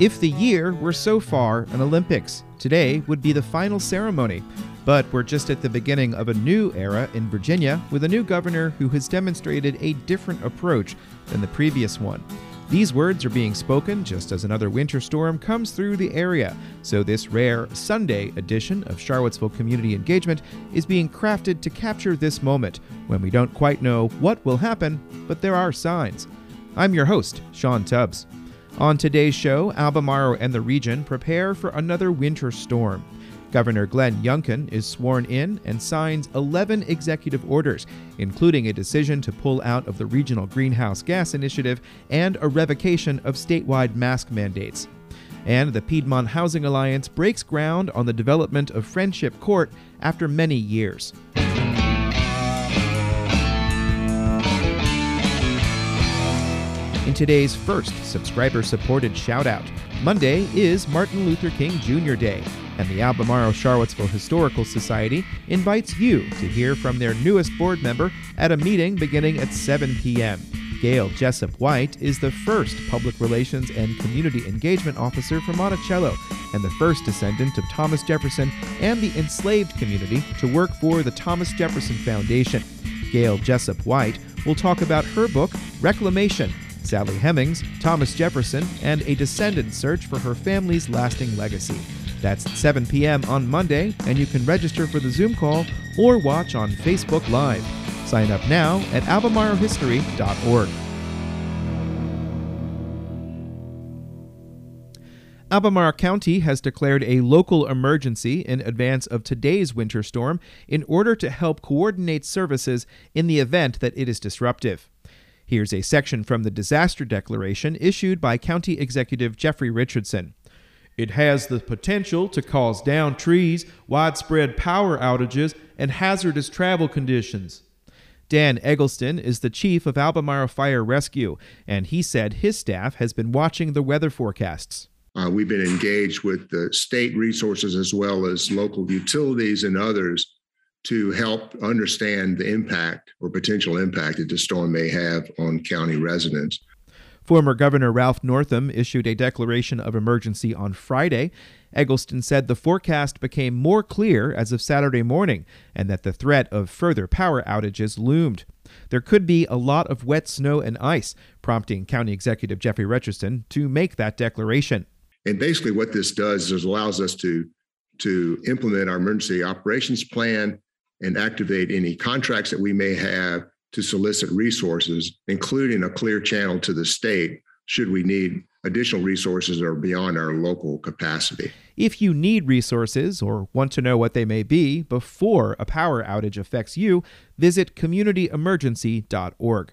If the year were so far an Olympics, today would be the final ceremony. But we're just at the beginning of a new era in Virginia with a new governor who has demonstrated a different approach than the previous one. These words are being spoken just as another winter storm comes through the area, so this rare Sunday edition of Charlottesville Community Engagement is being crafted to capture this moment when we don't quite know what will happen, but there are signs. I'm your host, Sean Tubbs. On today's show, Albemarle and the region prepare for another winter storm. Governor Glenn Youngkin is sworn in and signs 11 executive orders, including a decision to pull out of the Regional Greenhouse Gas Initiative and a revocation of statewide mask mandates. And the Piedmont Housing Alliance breaks ground on the development of Friendship Court after many years. In today's first subscriber supported shout out, Monday is Martin Luther King Jr. Day, and the Albemarle Charlottesville Historical Society invites you to hear from their newest board member at a meeting beginning at 7 p.m. Gayle Jessup White is the first public relations and community engagement officer for Monticello and the first descendant of Thomas Jefferson and the enslaved community to work for the Thomas Jefferson Foundation. Gayle Jessup White will talk about her book, Reclamation Sally Hemings, Thomas Jefferson, and a descendant search for her family's lasting legacy. That's 7 p.m. on Monday, and you can register for the Zoom call or watch on Facebook Live. Sign up now at albemarlehistory.org. Albemarle County has declared a local emergency in advance of today's winter storm in order to help coordinate services in the event that it is disruptive. Here's a section from the disaster declaration issued by County Executive Jeffrey Richardson. It has the potential to cause down trees, widespread power outages, and hazardous travel conditions. Dan Eggleston is the chief of Albemarle Fire Rescue, and he said his staff has been watching the weather forecasts. Uh, we've been engaged with the state resources as well as local utilities and others to help understand the impact or potential impact that the storm may have on county residents. Former Governor Ralph Northam issued a declaration of emergency on Friday. Eggleston said the forecast became more clear as of Saturday morning and that the threat of further power outages loomed. There could be a lot of wet snow and ice, prompting County Executive Jeffrey Richardson to make that declaration. And basically, what this does is it allows us to to implement our emergency operations plan and activate any contracts that we may have to solicit resources, including a clear channel to the state should we need additional resources or beyond our local capacity. If you need resources or want to know what they may be before a power outage affects you, visit communityemergency.org.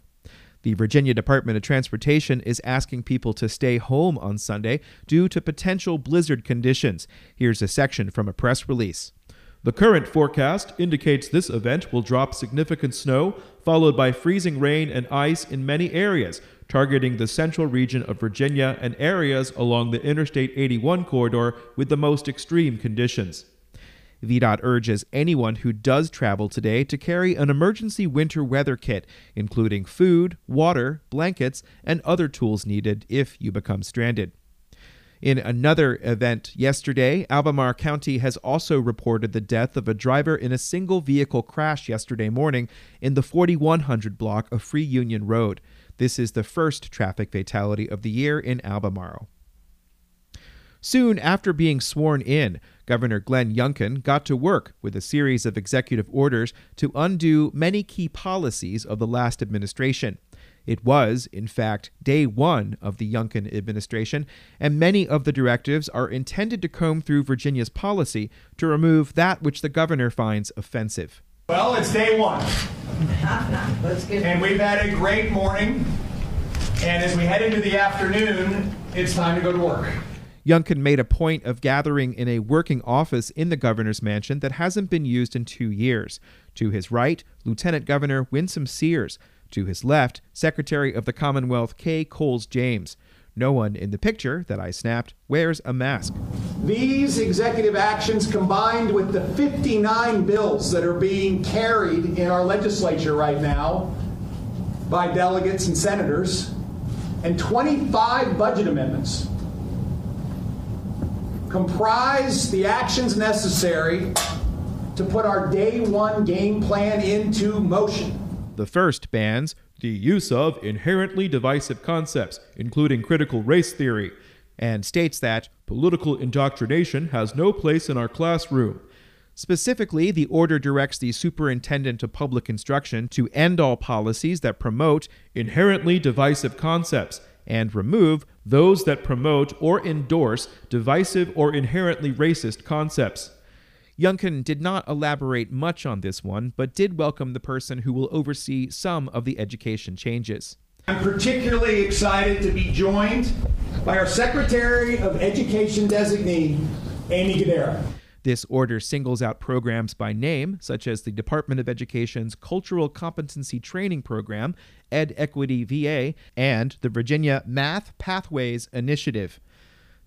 The Virginia Department of Transportation is asking people to stay home on Sunday due to potential blizzard conditions. Here's a section from a press release. The current forecast indicates this event will drop significant snow, followed by freezing rain and ice in many areas, targeting the central region of Virginia and areas along the Interstate 81 corridor with the most extreme conditions. VDOT urges anyone who does travel today to carry an emergency winter weather kit, including food, water, blankets, and other tools needed if you become stranded. In another event yesterday, Albemarle County has also reported the death of a driver in a single vehicle crash yesterday morning in the 4100 block of Free Union Road. This is the first traffic fatality of the year in Albemarle. Soon after being sworn in, Governor Glenn Youngkin got to work with a series of executive orders to undo many key policies of the last administration. It was, in fact, day one of the Youngkin administration, and many of the directives are intended to comb through Virginia's policy to remove that which the governor finds offensive. Well, it's day one. and we've had a great morning. And as we head into the afternoon, it's time to go to work. Youngkin made a point of gathering in a working office in the governor's mansion that hasn't been used in two years. To his right, Lieutenant Governor Winsome Sears. To his left, Secretary of the Commonwealth Kay Coles James. No one in the picture that I snapped wears a mask. These executive actions, combined with the 59 bills that are being carried in our legislature right now by delegates and senators, and 25 budget amendments, comprise the actions necessary to put our day one game plan into motion. The first bans the use of inherently divisive concepts, including critical race theory, and states that political indoctrination has no place in our classroom. Specifically, the order directs the superintendent of public instruction to end all policies that promote inherently divisive concepts and remove those that promote or endorse divisive or inherently racist concepts. Youngkin did not elaborate much on this one, but did welcome the person who will oversee some of the education changes. I'm particularly excited to be joined by our Secretary of Education designee, Aimee Guidera. This order singles out programs by name, such as the Department of Education's Cultural Competency Training Program, Ed Equity VA, and the Virginia Math Pathways Initiative.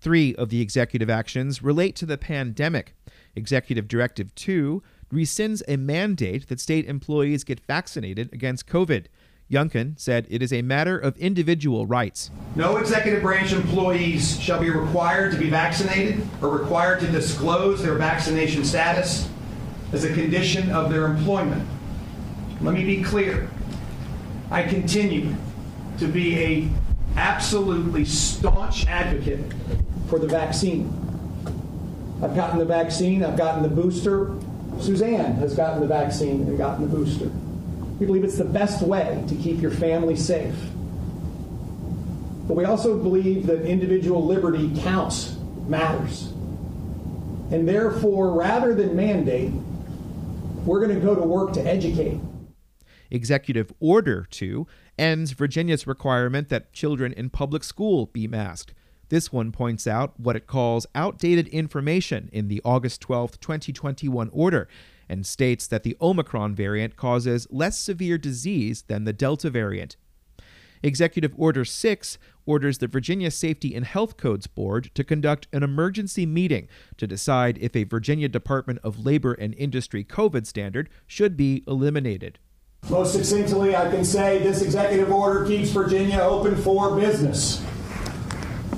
Three of the executive actions relate to the pandemic. Executive Directive 2 rescinds a mandate that state employees get vaccinated against COVID. Youngkin said it is a matter of individual rights. No executive branch employees shall be required to be vaccinated or required to disclose their vaccination status as a condition of their employment. Let me be clear. I continue to be a absolutely staunch advocate for the vaccine. I've gotten the vaccine, I've gotten the booster. Suzanne has gotten the vaccine and gotten the booster. We believe it's the best way to keep your family safe. But we also believe that individual liberty counts, matters. And therefore, rather than mandate, we're going to go to work to educate. Executive Order 2 ends Virginia's requirement that children in public school be masked. This one points out what it calls outdated information in the August 12, 2021 order and states that the Omicron variant causes less severe disease than the Delta variant. Executive Order 6 orders the Virginia Safety and Health Codes Board to conduct an emergency meeting to decide if a Virginia Department of Labor and Industry COVID standard should be eliminated. Most succinctly, I can say this executive order keeps Virginia open for business.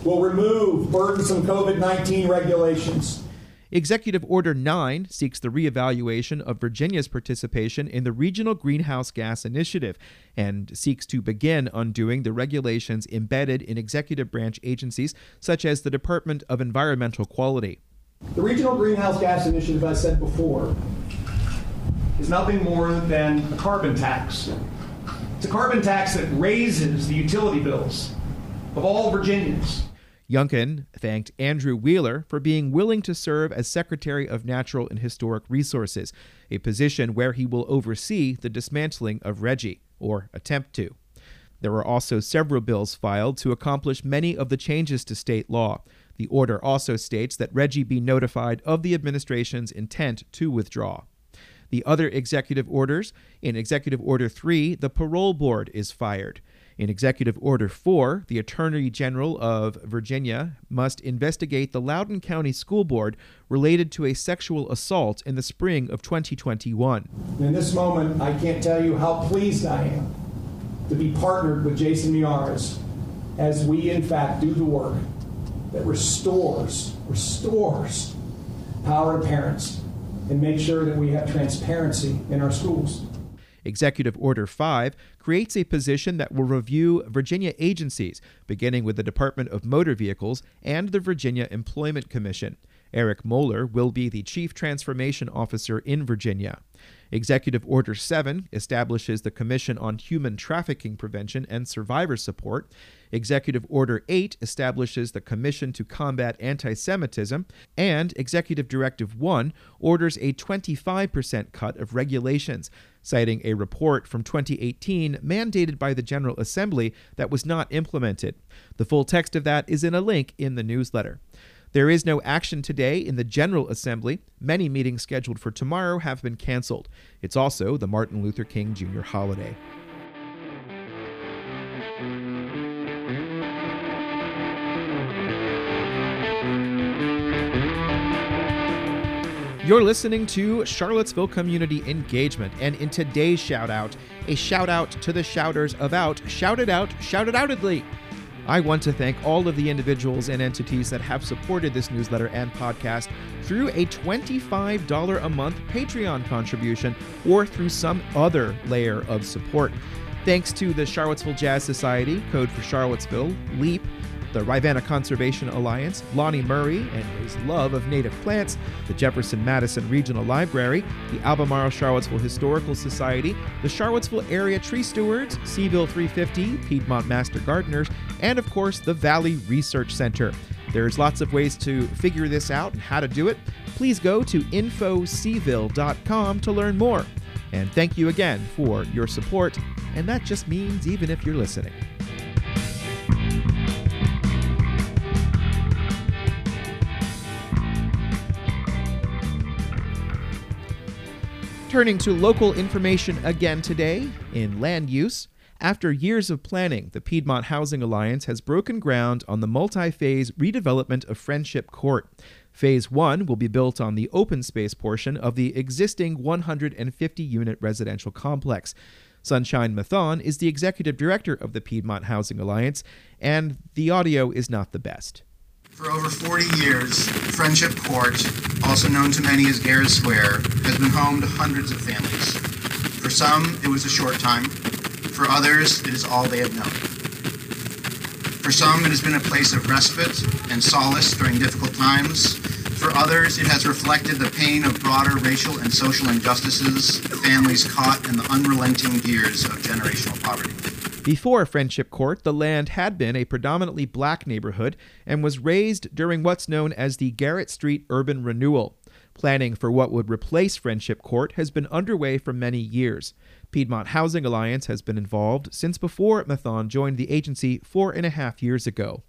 Will remove burdensome COVID 19 regulations Executive Order 9 seeks the reevaluation of Virginia's participation in the Regional Greenhouse Gas Initiative and seeks to begin undoing the regulations embedded in executive branch agencies such as the Department of Environmental Quality. The Regional Greenhouse Gas Initiative, I said before, is nothing more than a carbon tax. It's a carbon tax that raises the utility bills of all Virginians. Youngkin thanked Andrew Wheeler for being willing to serve as Secretary of Natural and Historic Resources, a position where he will oversee the dismantling of RGGI, or attempt to. There were also several bills filed to accomplish many of the changes to state law. The order also states that RGGI be notified of the administration's intent to withdraw. The other executive orders, in Executive Order 3, the parole board is fired. In Executive Order 4, the Attorney General of Virginia must investigate the Loudoun County School Board related to a sexual assault in the spring of 2021. In this moment, I can't tell you how pleased I am to be partnered with Jason Miyares as we, in fact, do the work that restores, restores power to parents and make sure that we have transparency in our schools. Executive Order 5 creates a position that will review Virginia agencies, beginning with the Department of Motor Vehicles and the Virginia Employment Commission. Eric Moeller will be the Chief Transformation Officer in Virginia. Executive Order 7 establishes the Commission on Human Trafficking Prevention and Survivor Support. Executive Order 8 establishes the Commission to Combat Anti Semitism. And Executive Directive 1 orders a 25% cut of regulations, citing a report from 2018 mandated by the General Assembly that was not implemented. The full text of that is in a link in the newsletter. There is no action today in the General Assembly. Many meetings scheduled for tomorrow have been canceled. It's also the Martin Luther King Jr. holiday. You're listening to Charlottesville Community Engagement, and in today's shout out, a shout out to the shouters of out, shout it out, shout it outedly. I want to thank all of the individuals and entities that have supported this newsletter and podcast through a $25 a month Patreon contribution or through some other layer of support. Thanks to the Charlottesville Jazz Society, Code for Charlottesville, LEAP, the Rivanna Conservation Alliance, Lonnie Murray and his love of native plants, the Jefferson Madison Regional Library, the Albemarle Charlottesville Historical Society, the Charlottesville Area Tree Stewards, Cville 350, Piedmont Master Gardeners, and of course the Valley Research Center. There's lots of ways to figure this out and how to do it. Please go to infocville.com to learn more. And thank you again for your support, and that just means even if you're listening. Turning to local information again today in land use. After years of planning, the Piedmont Housing Alliance has broken ground on the multi phase redevelopment of Friendship Court. Phase 1 will be built on the open space portion of the existing 150 unit residential complex. Sunshine Mathon is the executive director of the Piedmont Housing Alliance, and the audio is not the best. For over 40 years, Friendship Court, also known to many as Garrett Square, has been home to hundreds of families. For some, it was a short time. For others, it is all they have known. For some, it has been a place of respite and solace during difficult times. For others, it has reflected the pain of broader racial and social injustices, families caught in the unrelenting gears of generational poverty. Before Friendship Court, the land had been a predominantly black neighborhood and was razed during what's known as the Garrett Street Urban Renewal. Planning for what would replace Friendship Court has been underway for many years. Piedmont Housing Alliance has been involved since before Mathon joined the agency four and a half years ago.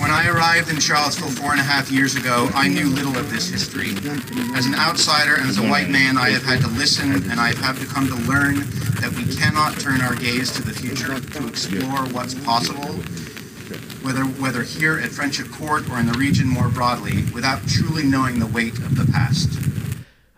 When I arrived in Charlottesville four and a half years ago, I knew little of this history. As an outsider and as a white man, I have had to listen and I have had to come to learn that we cannot turn our gaze to the future to explore what's possible, whether, whether here at Friendship Court or in the region more broadly, without truly knowing the weight of the past.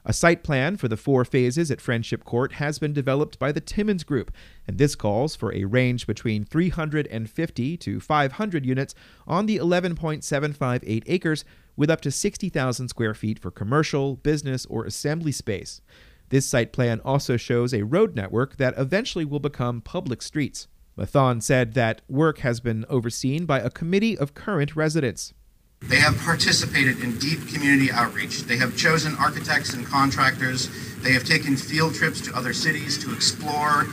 A site plan for the four phases at Friendship Court has been developed by the Timmons Group, and this calls for a range between 350 to 500 units on the 11.758 acres with up to 60,000 square feet for commercial, business, or assembly space. This site plan also shows a road network that eventually will become public streets. Mathon said that work has been overseen by a committee of current residents. They have participated in deep community outreach. They have chosen architects and contractors. They have taken field trips to other cities to explore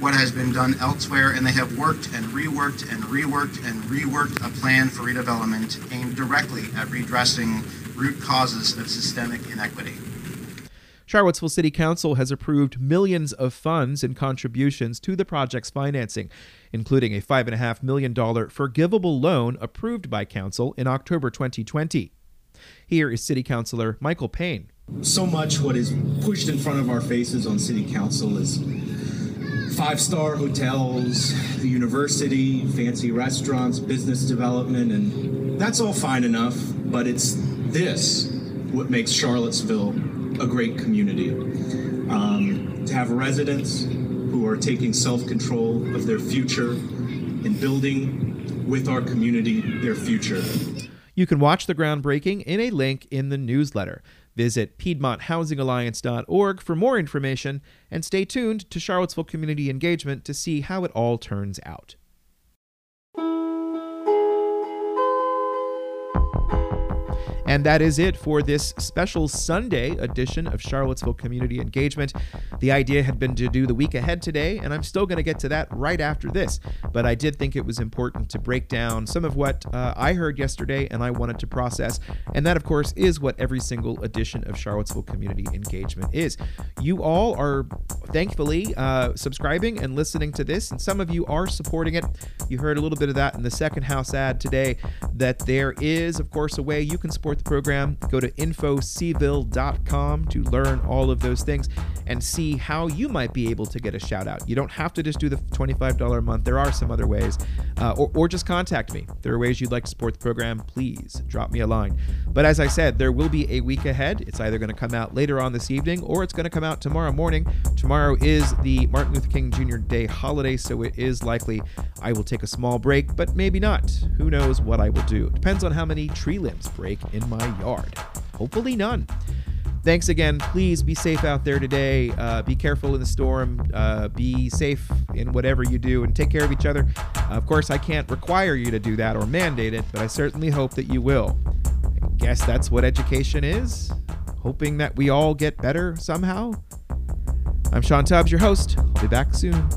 what has been done elsewhere, and they have worked and reworked and reworked and reworked a plan for redevelopment aimed directly at redressing root causes of systemic inequity. Charlottesville City Council has approved millions of funds and contributions to the project's financing, including a $5.5 million forgivable loan approved by Council in October 2020. Here is City Councilor Michael Payne. So much what is pushed in front of our faces on City Council is five star hotels, the university, fancy restaurants, business development, and that's all fine enough, but it's this what makes Charlottesville a great community. Um, to have residents who are taking self control of their future and building with our community their future. You can watch the groundbreaking in a link in the newsletter. Visit PiedmontHousingAlliance.org for more information and stay tuned to Charlottesville Community Engagement to see how it all turns out. And that is it for this special Sunday edition of Charlottesville Community Engagement. The idea had been to do the week ahead today, and I'm still going to get to that right after this. But I did think it was important to break down some of what uh, I heard yesterday and I wanted to process. And that, of course, is what every single edition of Charlottesville Community Engagement is. You all are thankfully uh, subscribing and listening to this, and some of you are supporting it. You heard a little bit of that in the second house ad today, that there is, of course, a way you can support the program. Go to infocville.com to learn all of those things and see see how you might be able to get a shout out. You don't have to just do the $25 a month, there are some other ways. Uh, or, or just contact me. If there are ways you'd like to support the program, please drop me a line. But as I said, there will be a week ahead. It's either going to come out later on this evening or it's going to come out tomorrow morning. Tomorrow is the Martin Luther King Jr. Day holiday, so it is likely I will take a small break, but maybe not. Who knows what I will do? It depends on how many tree limbs break in my yard. Hopefully, none. Thanks again. Please be safe out there today. Uh, be careful in the storm. Uh, be safe in whatever you do and take care of each other. Uh, of course, I can't require you to do that or mandate it, but I certainly hope that you will. I guess that's what education is. Hoping that we all get better somehow. I'm Sean Tubbs, your host. I'll be back soon.